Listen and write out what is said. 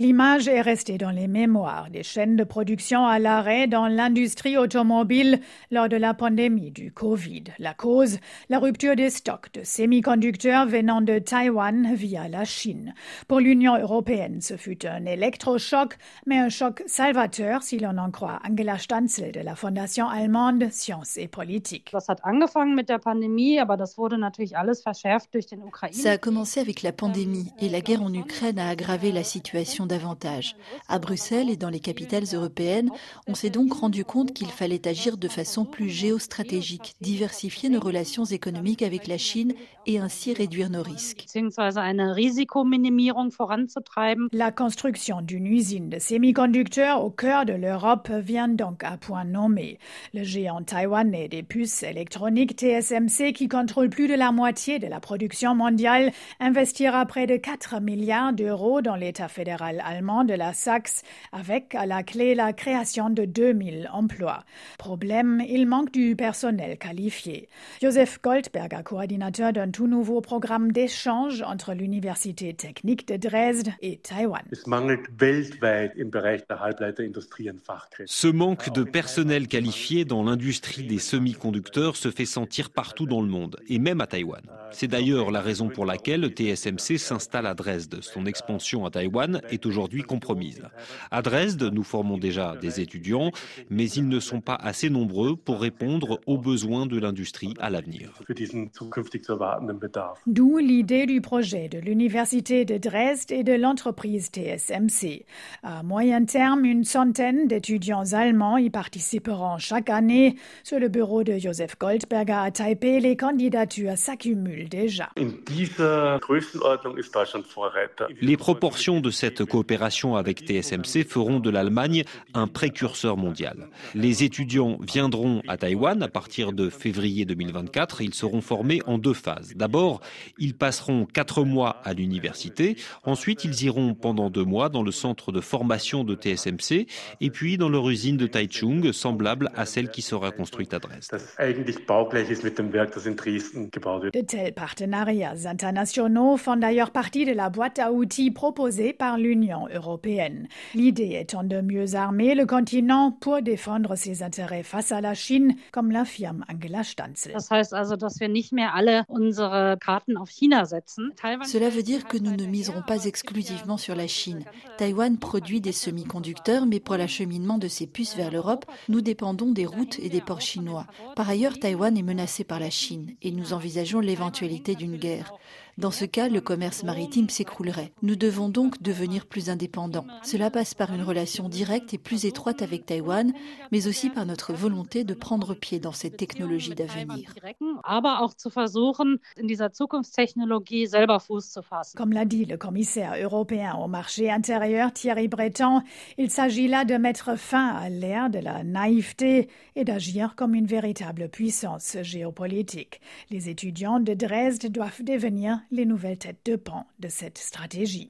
L'image est restée dans les mémoires des chaînes de production à l'arrêt dans l'industrie automobile lors de la pandémie du Covid. La cause, la rupture des stocks de semi-conducteurs venant de Taïwan via la Chine. Pour l'Union européenne, ce fut un électrochoc, mais un choc salvateur si l'on en croit Angela Stanzel de la Fondation allemande Sciences et Politique. Ça a commencé avec la pandémie et la guerre en Ukraine a aggravé la situation davantage. À Bruxelles et dans les capitales européennes, on s'est donc rendu compte qu'il fallait agir de façon plus géostratégique, diversifier nos relations économiques avec la Chine et ainsi réduire nos risques. La construction d'une usine de semi-conducteurs au cœur de l'Europe vient donc à point nommé. Le géant taïwanais des puces électroniques TSMC, qui contrôle plus de la moitié de la production mondiale, investira près de 4 milliards d'euros dans l'État fédéral allemand de la Saxe, avec à la clé la création de 2000 emplois. Problème, il manque du personnel qualifié. Joseph Goldberger, coordinateur d'un tout nouveau programme d'échange entre l'Université technique de Dresde et Taïwan. Ce manque de personnel qualifié dans l'industrie des semi-conducteurs se fait sentir partout dans le monde, et même à Taïwan. C'est d'ailleurs la raison pour laquelle TSMC s'installe à Dresde. Son expansion à Taïwan est aujourd'hui compromise. À Dresde, nous formons déjà des étudiants, mais ils ne sont pas assez nombreux pour répondre aux besoins de l'industrie à l'avenir. D'où l'idée du projet de l'Université de Dresde et de l'entreprise TSMC. À moyen terme, une centaine d'étudiants allemands y participeront chaque année. Sur le bureau de Joseph Goldberger à Taipei, les candidatures s'accumulent déjà. Les proportions de cette coopération avec TSMC feront de l'Allemagne un précurseur mondial. Les étudiants viendront à Taïwan à partir de février 2024. Ils seront formés en deux phases. D'abord, ils passeront quatre mois à l'université. Ensuite, ils iront pendant deux mois dans le centre de formation de TSMC et puis dans leur usine de Taichung, semblable à celle qui sera construite à Dresde. De tels partenariats internationaux font d'ailleurs partie de la boîte à outils proposée par l'Union européenne. L'idée étant de mieux armer le continent pour défendre ses intérêts face à la Chine, comme l'affirme Angela Stanzel. Cela veut dire que nous ne miserons pas exclusivement sur la Chine. Taïwan produit des semi-conducteurs, mais pour l'acheminement de ces puces vers l'Europe, nous dépendons des routes et des ports chinois. Par ailleurs, Taïwan est menacé par la Chine et nous envisageons l'éventualité d'une guerre. Dans ce cas, le commerce maritime s'écroulerait. Nous devons donc devenir plus indépendants. Cela passe par une relation directe et plus étroite avec Taïwan, mais aussi par notre volonté de prendre pied dans cette technologie d'avenir. Comme l'a dit le commissaire européen au marché intérieur Thierry Breton, il s'agit là de mettre fin à l'ère de la naïveté et d'agir comme une véritable puissance géopolitique. Les étudiants de Dresde doivent devenir les nouvelles têtes de pont de cette stratégie.